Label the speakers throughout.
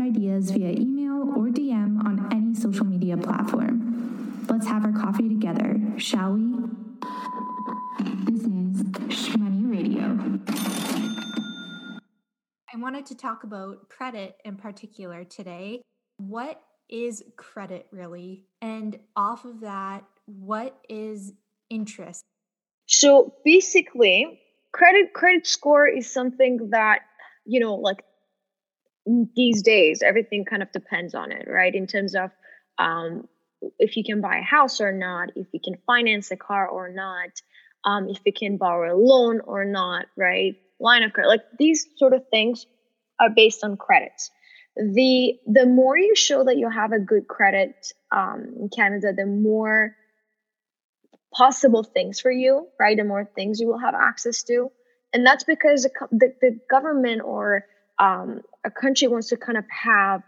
Speaker 1: episode ideas via email or DM on any social media platform. Let's have our coffee together, shall we? This is Shmoney Radio.
Speaker 2: I wanted to talk about credit in particular today. What is credit really? And off of that, what is interest?
Speaker 3: So basically, credit credit score is something that, you know, like these days everything kind of depends on it, right? In terms of um, if you can buy a house or not, if you can finance a car or not, um, if you can borrow a loan or not, right? Line of credit, like these sort of things are based on credits. The the more you show that you have a good credit um, in Canada, the more possible things for you, right? The more things you will have access to, and that's because the the, the government or um, a country wants to kind of have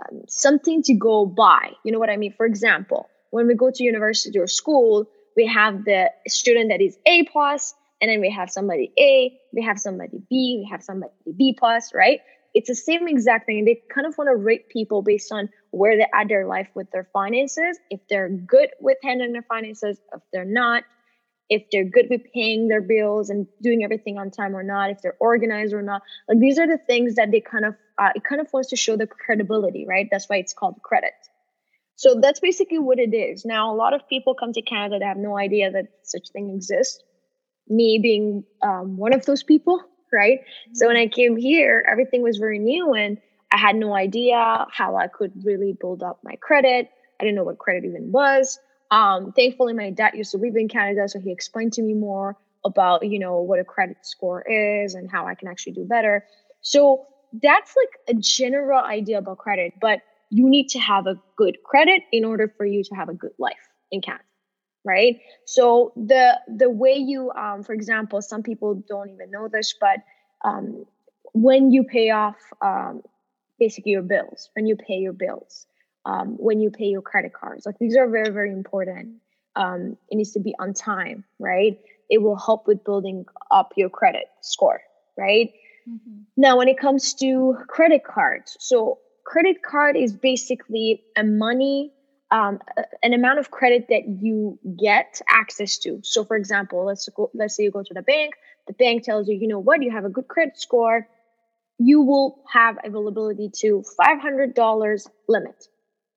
Speaker 3: um, something to go by. You know what I mean? For example, when we go to university or school, we have the student that is A plus, and then we have somebody A, we have somebody B, we have somebody B plus, right? It's the same exact thing. They kind of want to rate people based on where they're at their life with their finances. If they're good with handling their finances, if they're not, if they're good with paying their bills and doing everything on time or not, if they're organized or not. Like these are the things that they kind of uh, it kind of wants to show the credibility, right? That's why it's called credit. So that's basically what it is. Now, a lot of people come to Canada that have no idea that such thing exists. Me being um, one of those people, right? Mm-hmm. So when I came here, everything was very new and I had no idea how I could really build up my credit. I didn't know what credit even was. Um, thankfully, my dad used to live in Canada, so he explained to me more about you know what a credit score is and how I can actually do better. So that's like a general idea about credit, but you need to have a good credit in order for you to have a good life in Canada, right? So the the way you, um, for example, some people don't even know this, but um, when you pay off um, basically your bills, when you pay your bills, um, when you pay your credit cards. Like these are very, very important. Um, it needs to be on time, right? It will help with building up your credit score, right? Mm-hmm. Now, when it comes to credit cards, so credit card is basically a money, um, an amount of credit that you get access to. So, for example, let's go, let's say you go to the bank. The bank tells you, you know what, you have a good credit score. You will have availability to $500 limit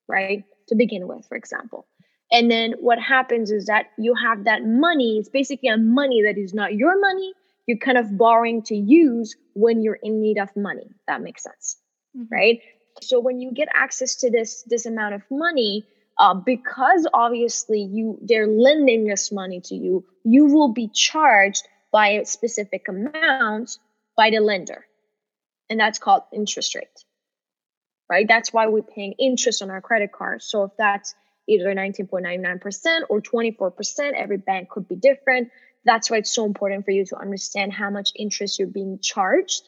Speaker 3: right? To begin with, for example. And then what happens is that you have that money, it's basically a money that is not your money. You're kind of borrowing to use when you're in need of money. That makes sense, mm-hmm. right? So when you get access to this this amount of money, uh, because obviously you they're lending this money to you, you will be charged by a specific amount by the lender, and that's called interest rate right? That's why we're paying interest on our credit cards. So if that's either 19.99% or 24%, every bank could be different. That's why it's so important for you to understand how much interest you're being charged,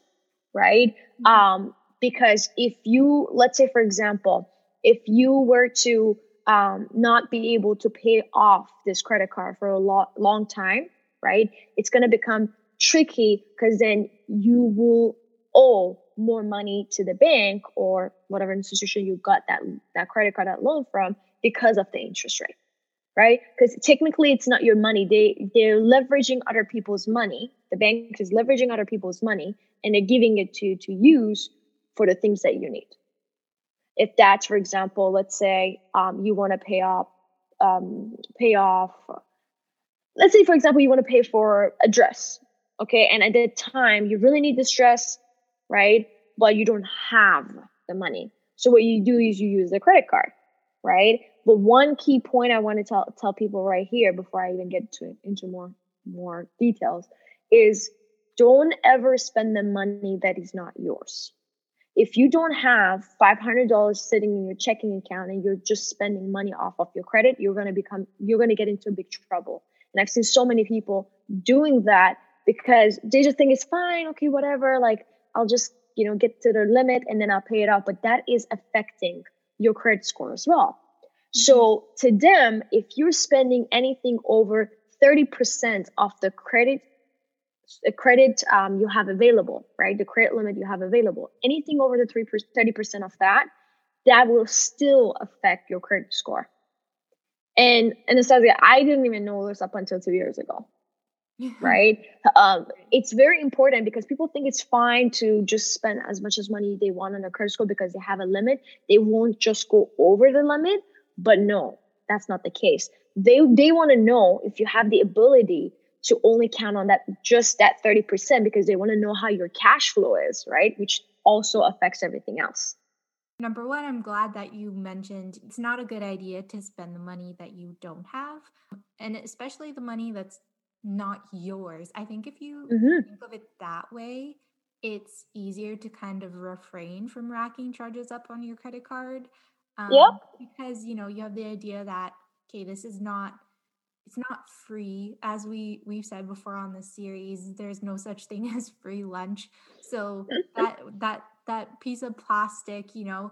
Speaker 3: right? Mm-hmm. Um, because if you, let's say, for example, if you were to um, not be able to pay off this credit card for a lo- long time, right? It's going to become tricky because then you will owe more money to the bank or whatever institution you got that that credit card that loan from because of the interest rate right? Because technically it's not your money. They they're leveraging other people's money. The bank is leveraging other people's money and they're giving it to to use for the things that you need. If that's for example let's say um, you want to pay off um, pay off let's say for example you want to pay for a dress okay? And at that time you really need this dress right? But you don't have the money. So what you do is you use the credit card, right? But one key point I want to tell tell people right here before I even get to into more more details is don't ever spend the money that is not yours. If you don't have $500 sitting in your checking account and you're just spending money off of your credit, you're going to become, you're going to get into big trouble. And I've seen so many people doing that because they just think it's fine. Okay, whatever. Like I'll just, you know, get to their limit and then I'll pay it off. But that is affecting your credit score as well. So to them, if you're spending anything over 30% of the credit the credit um, you have available, right? The credit limit you have available, anything over the 3 30% of that, that will still affect your credit score. And Anastasia, I didn't even know this up until two years ago. Right? Um, it's very important because people think it's fine to just spend as much as money they want on a credit score because they have a limit. They won't just go over the limit. But no, that's not the case. They they want to know if you have the ability to only count on that just that 30% because they want to know how your cash flow is, right? Which also affects everything else.
Speaker 2: Number one, I'm glad that you mentioned it's not a good idea to spend the money that you don't have, and especially the money that's not yours. I think if you mm-hmm. think of it that way, it's easier to kind of refrain from racking charges up on your credit card
Speaker 3: um, yeah.
Speaker 2: Because, you know, you have the idea that, okay, this is not it's not free as we we've said before on this series there's no such thing as free lunch so that that that piece of plastic you know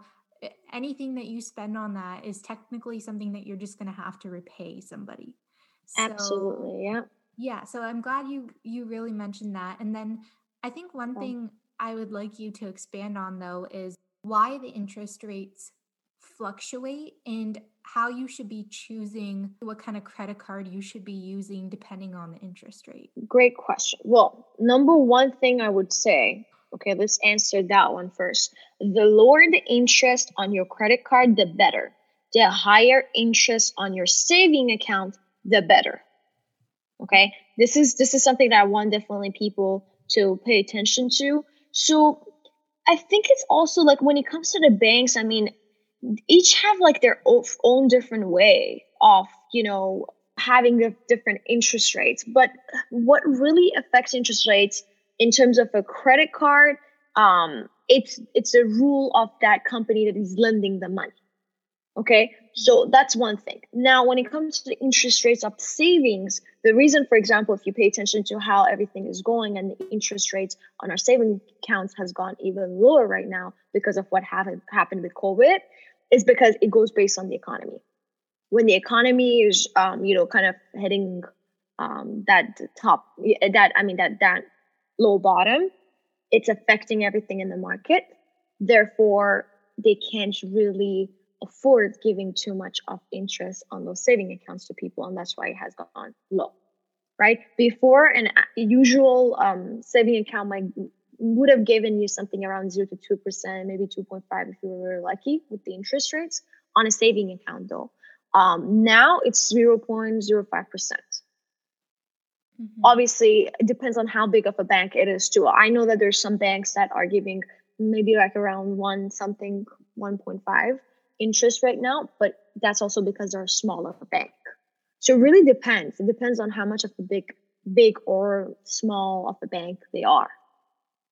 Speaker 2: anything that you spend on that is technically something that you're just going to have to repay somebody
Speaker 3: so, absolutely yeah
Speaker 2: yeah so i'm glad you you really mentioned that and then i think one thing i would like you to expand on though is why the interest rates fluctuate and how you should be choosing what kind of credit card you should be using depending on the interest rate?
Speaker 3: Great question. Well, number one thing I would say, okay, let's answer that one first. The lower the interest on your credit card, the better. The higher interest on your saving account, the better. Okay? This is this is something that I want definitely people to pay attention to. So I think it's also like when it comes to the banks, I mean, each have like their own different way of you know having the different interest rates but what really affects interest rates in terms of a credit card um it's it's a rule of that company that is lending the money okay so that's one thing now when it comes to the interest rates of savings the reason for example if you pay attention to how everything is going and the interest rates on our saving accounts has gone even lower right now because of what happened happened with covid is because it goes based on the economy. When the economy is, um, you know, kind of hitting um, that top, that I mean that that low bottom, it's affecting everything in the market. Therefore, they can't really afford giving too much of interest on those saving accounts to people, and that's why it has gone low. Right before an usual um, saving account might would have given you something around 0 to 2%, maybe 2.5 if you were really lucky with the interest rates on a saving account though. Um, now it's 0.05%. mm-hmm. Obviously, it depends on how big of a bank it is too. I know that there's some banks that are giving maybe like around one something, 1.5 interest right now, but that's also because they're a smaller bank. So it really depends. It depends on how much of a big, big or small of a bank they are.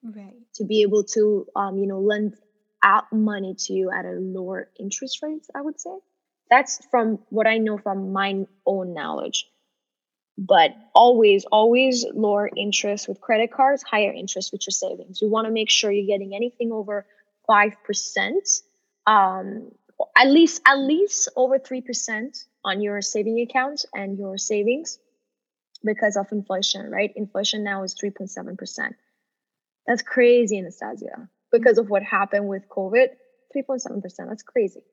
Speaker 2: Right.
Speaker 3: To be able to um, you know lend out money to you at a lower interest rates i would say. That's from what i know from my own knowledge. But always always lower interest with credit cards higher interest with your savings. You want to make sure you're getting anything over 5% um, at least at least over 3% on your saving account and your savings because of inflation right inflation now is 3.7% that's crazy, Anastasia, because of what happened with COVID. 3.7%. That's crazy.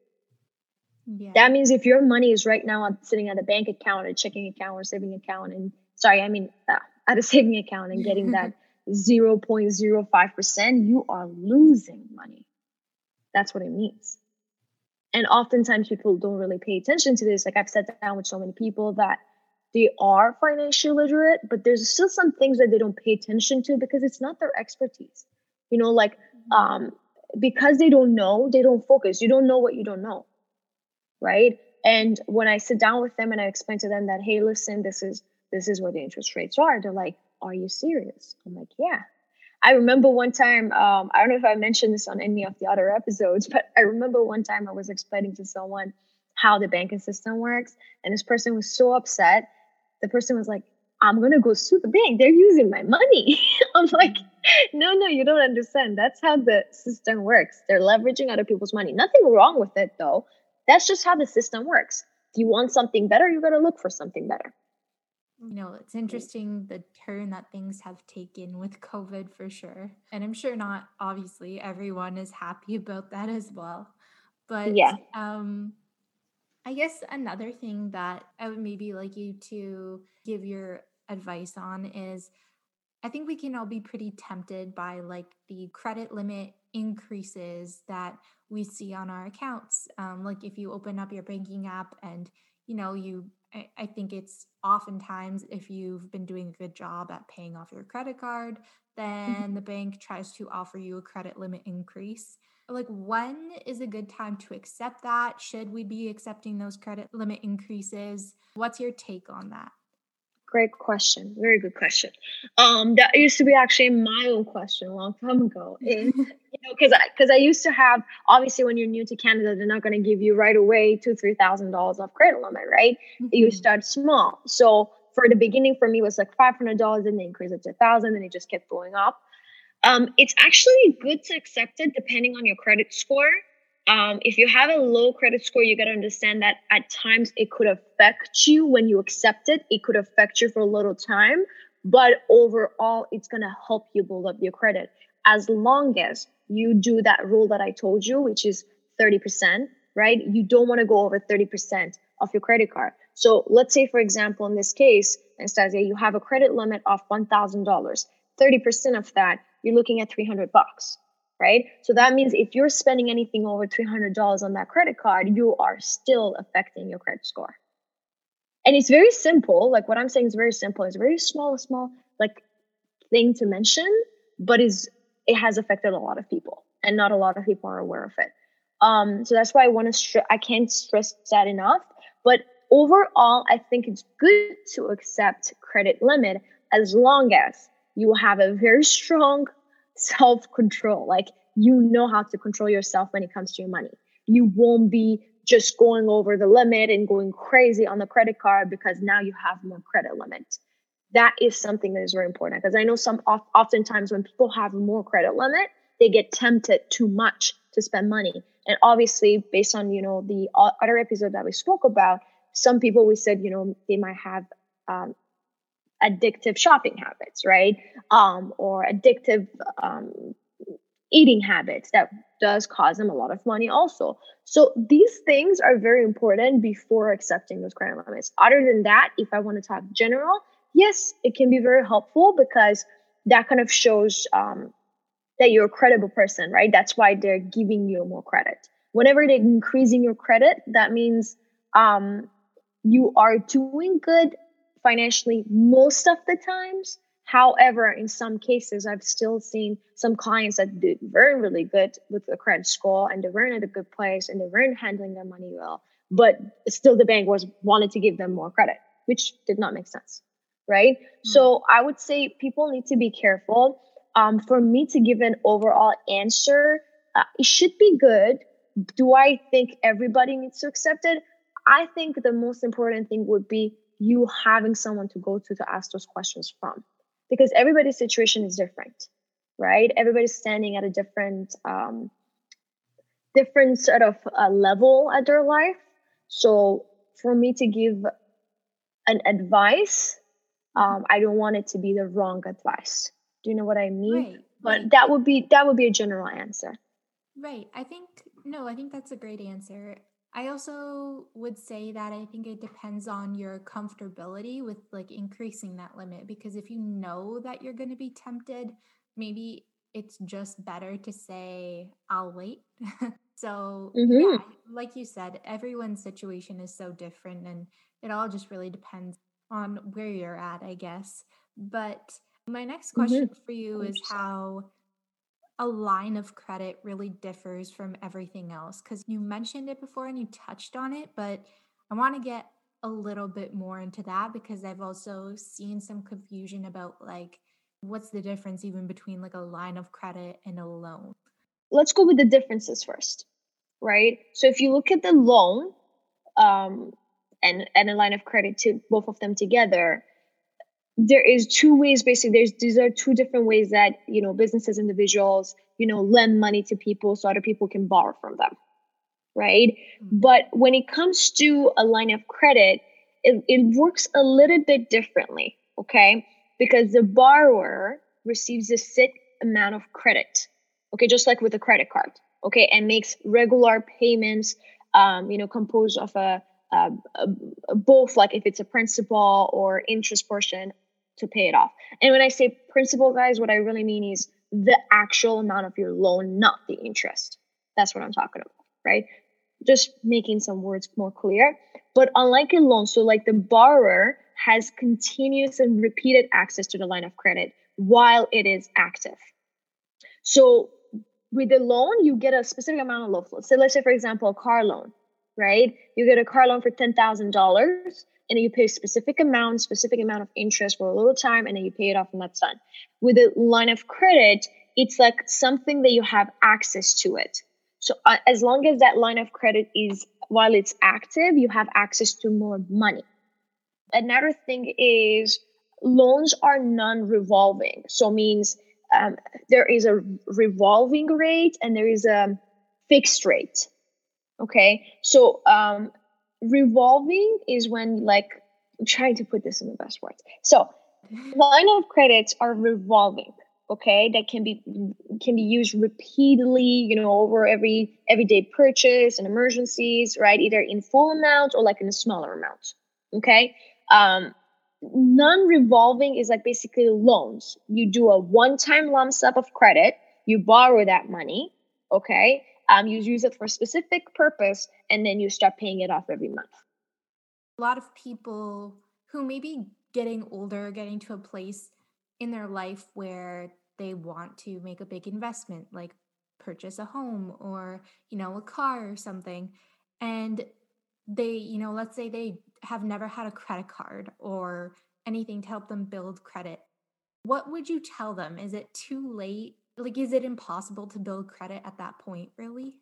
Speaker 3: Yeah. That means if your money is right now sitting at a bank account, a checking account, or saving account, and sorry, I mean uh, at a saving account and getting that 0.05%, you are losing money. That's what it means. And oftentimes people don't really pay attention to this. Like I've sat down with so many people that they are financially literate, but there's still some things that they don't pay attention to because it's not their expertise. You know, like mm-hmm. um, because they don't know, they don't focus. You don't know what you don't know, right? And when I sit down with them and I explain to them that, hey, listen, this is this is where the interest rates are, they're like, are you serious? I'm like, yeah. I remember one time, um, I don't know if I mentioned this on any of the other episodes, but I remember one time I was explaining to someone how the banking system works. And this person was so upset. The person was like, I'm to go sue the bank. They're using my money. I'm like, no, no, you don't understand. That's how the system works. They're leveraging other people's money. Nothing wrong with it, though. That's just how the system works. If you want something better, you got to look for something better.
Speaker 2: You know, it's interesting the turn that things have taken with COVID for sure. And I'm sure not obviously everyone is happy about that as well. But
Speaker 3: yeah.
Speaker 2: um I guess another thing that I would maybe like you to give your advice on is I think we can all be pretty tempted by like the credit limit increases that we see on our accounts. Um, like if you open up your banking app and you know you I, I think it's oftentimes if you've been doing a good job at paying off your credit card, then mm-hmm. the bank tries to offer you a credit limit increase. Like, when is a good time to accept that? Should we be accepting those credit limit increases? What's your take on that?
Speaker 3: Great question. Very good question. Um, that used to be actually my own question a long time ago. Is you know, because I because I used to have obviously when you're new to Canada, they're not going to give you right away two three thousand dollars of credit limit, right? Mm-hmm. You start small. So for the beginning, for me, was like five hundred dollars, and they increase it to a thousand, and it just kept going up. Um, it's actually good to accept it depending on your credit score um, if you have a low credit score, you got to understand that at times it could affect you when you accept it. It could affect you for a little time, but overall, it's going to help you build up your credit as long as you do that rule that I told you, which is 30%, right? You don't want to go over 30% of your credit card. So let's say, for example, in this case, Anastasia, you have a credit limit of $1,000. 30% of that, you're looking at 300 bucks right? So that means if you're spending anything over $300 on that credit card, you are still affecting your credit score. And it's very simple. Like what I'm saying is very simple. It's very small, small like thing to mention, but is it has affected a lot of people, and not a lot of people are aware of it. Um, so that's why I want to stress. I can't stress that enough. But overall, I think it's good to accept credit limit as long as you have a very strong self control. Like you know how to control yourself when it comes to your money. You won't be just going over the limit and going crazy on the credit card because now you have more credit limit. That is something that is very important because I know some oftentimes when people have more credit limit, they get tempted too much to spend money. And obviously, based on you know the other episode that we spoke about, some people we said you know they might have um, addictive shopping habits, right? Um, or addictive um, eating habits that does cause them a lot of money also. So these things are very important before accepting those credit limits. Other than that, if I want to talk general, yes, it can be very helpful because that kind of shows um, that you're a credible person, right? That's why they're giving you more credit. Whenever they're increasing your credit, that means um, you are doing good financially most of the times. However, in some cases, I've still seen some clients that did very, really good with the credit score and they weren't at a good place and they weren't handling their money well, but still the bank was wanted to give them more credit, which did not make sense. Right. Mm-hmm. So I would say people need to be careful. Um, for me to give an overall answer, uh, it should be good. Do I think everybody needs to accept it? I think the most important thing would be you having someone to go to to ask those questions from because everybody's situation is different right everybody's standing at a different um, different sort of uh, level at their life so for me to give an advice um, i don't want it to be the wrong advice do you know what i mean right, but right. that would be that would be a general answer
Speaker 2: right i think no i think that's a great answer I also would say that I think it depends on your comfortability with like increasing that limit because if you know that you're going to be tempted, maybe it's just better to say, I'll wait. so, mm-hmm. yeah, like you said, everyone's situation is so different and it all just really depends on where you're at, I guess. But my next question mm-hmm. for you is how a line of credit really differs from everything else? Because you mentioned it before and you touched on it, but I want to get a little bit more into that because I've also seen some confusion about like what's the difference even between like a line of credit and a loan?
Speaker 3: Let's go with the differences first, right? So if you look at the loan um, and and a line of credit to both of them together, there is two ways basically. There's these are two different ways that you know businesses, individuals, you know, lend money to people so other people can borrow from them, right? Mm-hmm. But when it comes to a line of credit, it, it works a little bit differently, okay? because the borrower receives a set amount of credit okay just like with a credit card okay and makes regular payments um, you know composed of a, a, a, both like if it's a principal or interest portion to pay it off. And when i say principal guys what i really mean is the actual amount of your loan not the interest. That's what i'm talking about right? Just making some words more clear. But unlike a loan so like the borrower has continuous and repeated access to the line of credit while it is active. So with the loan, you get a specific amount of loan. So let's say, for example, a car loan, right? You get a car loan for $10,000 and you pay a specific amount, specific amount of interest for a little time, and then you pay it off and that's done. With a line of credit, it's like something that you have access to it. So uh, as long as that line of credit is while it's active, you have access to more money another thing is loans are non-revolving so means um, there is a revolving rate and there is a fixed rate okay? So um, revolving is when like I'm trying to put this in the best words. So line of credits are revolving okay? That can be can be used repeatedly you know over every everyday purchase and emergencies right? Either in full amount or like in a smaller amount okay? Um, non-revolving is like basically loans. You do a one-time lump sum of credit, you borrow that money, okay? Um, you use it for a specific purpose, and then you start paying it off every month.
Speaker 2: A lot of people who may be getting older, getting to a place in their life where they want to make a big investment, like purchase a home or, you know, a car or something. And they, you know, let's say they have never had a credit card or anything to help them build credit, what would you tell them? Is it too late? Like, is it impossible to build credit at that point, really?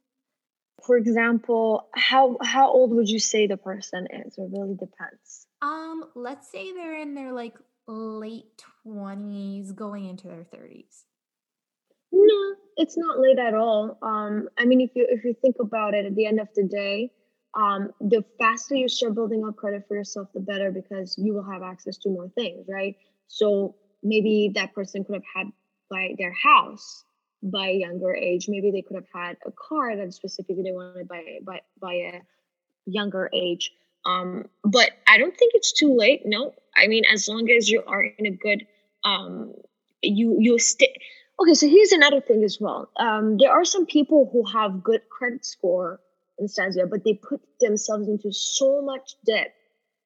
Speaker 3: For example, how how old would you say the person is? It really depends.
Speaker 2: Um, let's say they're in their like late twenties, going into their thirties.
Speaker 3: No, it's not late at all. Um, I mean, if you if you think about it, at the end of the day, um, the faster you start building up credit for yourself, the better because you will have access to more things, right? So maybe that person could have had by their house by a younger age. Maybe they could have had a car that specifically they wanted by by by a younger age. Um, but I don't think it's too late. No, I mean as long as you are in a good um, you you stay. Okay, so here's another thing as well. Um, there are some people who have good credit score Anastasia, but they put themselves into so much debt.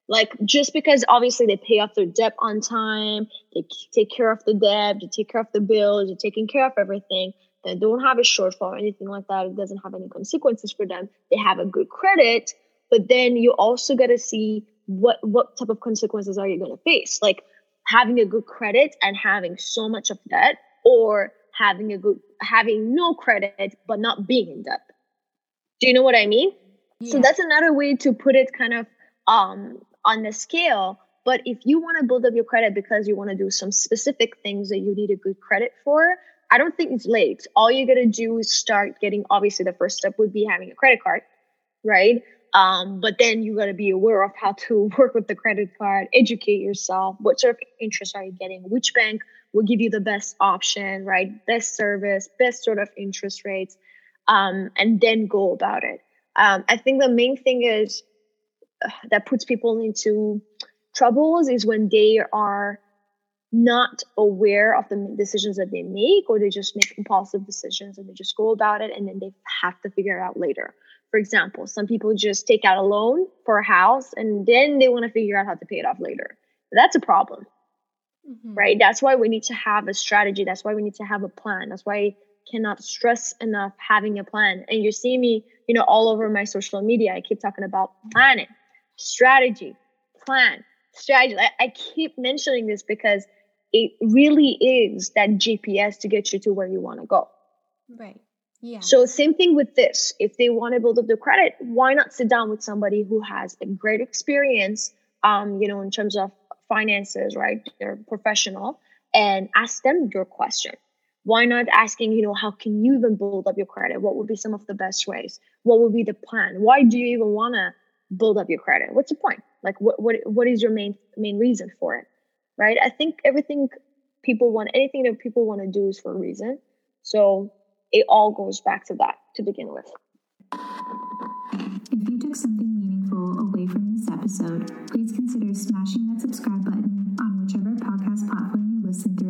Speaker 3: Like just because obviously they pay off their debt on time, they take care of the debt, they take care of the bills, they're taking care of everything. They don't have a shortfall or anything like that. It doesn't have any consequences for them. They have a good credit, but then you also got to see what what type of consequences are you going to face. Like having a good credit and having so much of debt, or having a good having no credit but not being in debt do you know what I mean? Yeah. So that's another way to put it kind of um, on the scale. But if you want to build up your credit because you want to do some specific things that you need a good credit for, I don't think it's late. All you got to do is start getting, obviously, the first step would be having a credit card, right? Um, but then you got to be aware of how to work with the credit card, educate yourself. What sort of interest are you getting? Which bank will give you the best option, right? Best service, best sort of interest rates um, and then go about it. Um, I think the main thing is that puts people into troubles is when they are not aware of the decisions that they make or they just make impulsive decisions and they just go about it and then they have to figure it out later for example some people just take out a loan for a house and then they want to figure out how to pay it off later that's a problem mm-hmm. right that's why we need to have a strategy that's why we need to have a plan that's why I cannot stress enough having a plan. And you see me, you know, all over my social media. I keep talking about planning, strategy, plan, strategy. I, I keep mentioning this because it really is that GPS to get you to where you want to go.
Speaker 4: Right. Yeah.
Speaker 3: So same thing with this. If they want to build up their credit, why not sit down with somebody who has a great experience, um, you know, in terms of finances, right? They're professional, and ask them your question. Why not asking, you know, how can you even build up your credit? What would be some of the best ways? What would be the plan? Why do you even want to build up your credit? What's the point? Like, what what what is your main main reason for it? Right? I think everything people want, anything that people want to do is for a reason. So it all goes back to that to begin with.
Speaker 2: If you took something meaningful away from this episode, please consider smashing that subscribe button on whichever podcast platform you listen through,